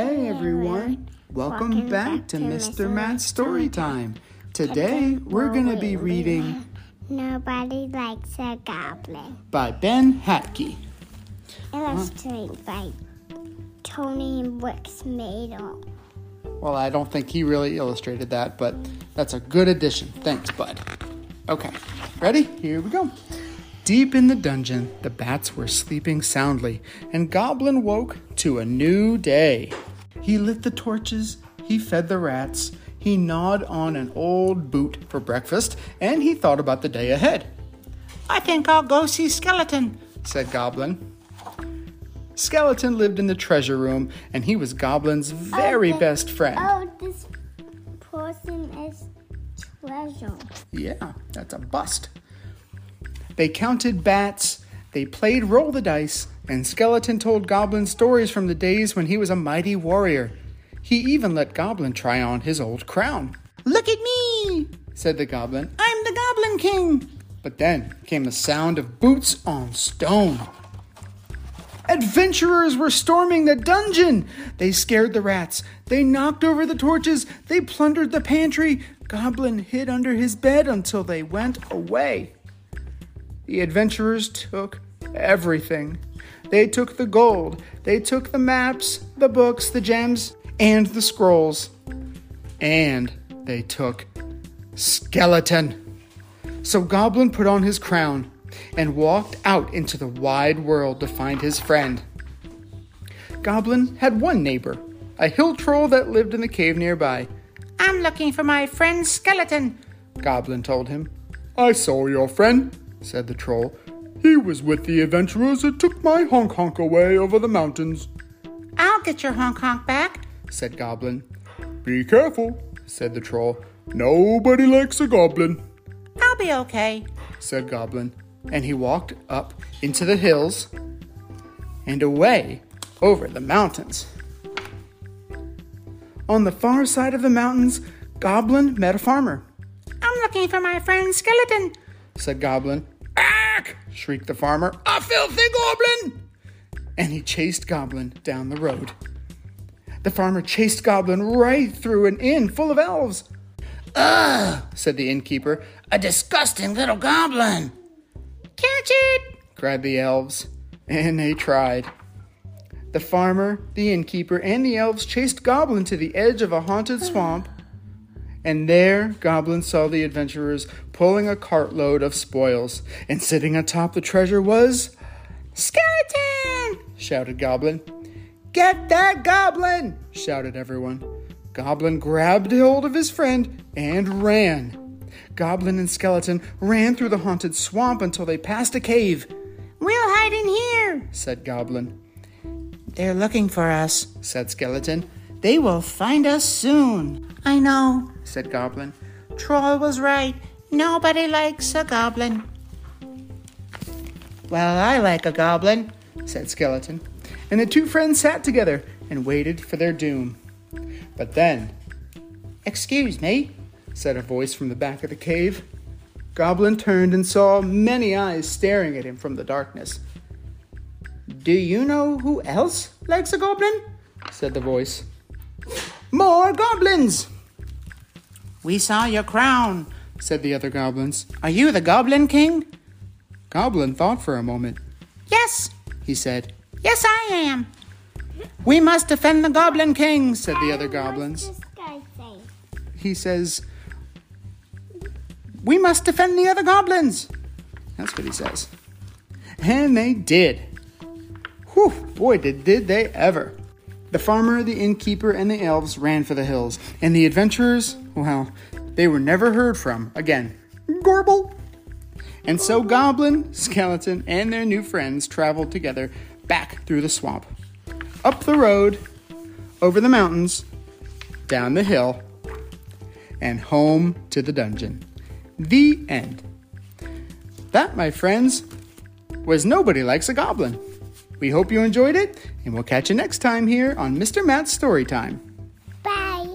Hey everyone! Welcome, Welcome back, back to Mr. Matt's Story Time. Today we're going to be reading Nobody likes a goblin. by Ben Hatke. Illustrated by Tony Wicks Madel. Well, I don't think he really illustrated that, but that's a good addition. Thanks, bud. Okay, ready? Here we go. Deep in the dungeon, the bats were sleeping soundly, and Goblin woke to a new day. He lit the torches, he fed the rats, he gnawed on an old boot for breakfast, and he thought about the day ahead. I think I'll go see Skeleton, said Goblin. Skeleton lived in the treasure room, and he was Goblin's oh, very Okay. best friend. Oh, this person is treasure. Yeah, that's a bust. They counted bats, they played roll the dice, and Skeleton told Goblin stories from the days when he was a mighty warrior. He even let Goblin try on his old crown. Look at me, said the Goblin. I'm the Goblin King. But then came the sound of boots on stone. Adventurers were storming the dungeon. They scared the rats. They knocked over the torches. They plundered the pantry. Goblin hid under his bed until they went away. The adventurers took everything. They took the gold. They took the maps, the books, the gems, and the scrolls. And they took Skeleton. So Goblin put on his crown and walked out into the wide world to find his friend. Goblin had one neighbor, a hill troll that lived in the cave nearby. I'm looking for my friend Skeleton, Goblin told him. I saw your friend, said the troll. He was with the adventurers that took my honk honk away over the mountains. I'll get your honk honk back, said Goblin. Be careful, said the troll. Nobody likes a goblin. I'll be okay, said Goblin, and he walked up into the hills and away over the mountains. On the far side of the mountains, Goblin met a farmer. I'm looking for my friend Skeleton, said Goblin. Ack! shrieked the farmer. A filthy goblin! And he chased Goblin down the road. The farmer chased Goblin right through an inn full of elves. Ugh, said the innkeeper. A disgusting little goblin. Catch it! cried the elves, and they tried. The farmer, the innkeeper, and the elves chased Goblin to the edge of a haunted swamp, and there Goblin saw the adventurers pulling a cartload of spoils, and sitting atop the treasure was Skeleton! shouted Goblin. Get that goblin! shouted everyone. Goblin grabbed hold of his friend and ran. Goblin and Skeleton ran through the haunted swamp until they passed a cave. We'll hide in here, said Goblin. They're looking for us, said Skeleton. They will find us soon. I know, said Goblin. Troll was right. Nobody likes a goblin. Well, I like a goblin, said Skeleton. And the two friends sat together and waited for their doom. But then, Excuse me, said a voice from the back of the cave. Goblin turned and saw many eyes staring at him from the darkness. Do you know who else likes a goblin? said the voice. More goblins! We saw your crown, said the other goblins. Are you the Goblin King? Goblin thought for a moment. Yes, he said. Yes, I am. We must defend the Goblin King, said the other goblins. This guy say? He says, We must defend the other goblins. That's what he says. And they did. Whew, boy, did, did they ever. The farmer, the innkeeper, and the elves ran for the hills, and the adventurers, well, they were never heard from again. Gorble! And so Goblin, Skeleton, and their new friends traveled together back through the swamp, up the road, over the mountains, down the hill, and home to the dungeon. The end. That, my friends, was Nobody Likes a Goblin. We hope you enjoyed it, and we'll catch you next time here on Mr. Matt's Story Time. Bye.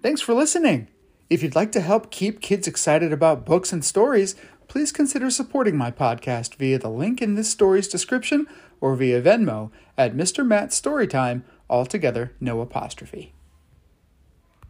Thanks for listening. If you'd like to help keep kids excited about books and stories, please consider supporting my podcast via the link in this story's description or via Venmo at Mr. Matt Storytime, altogether no apostrophe.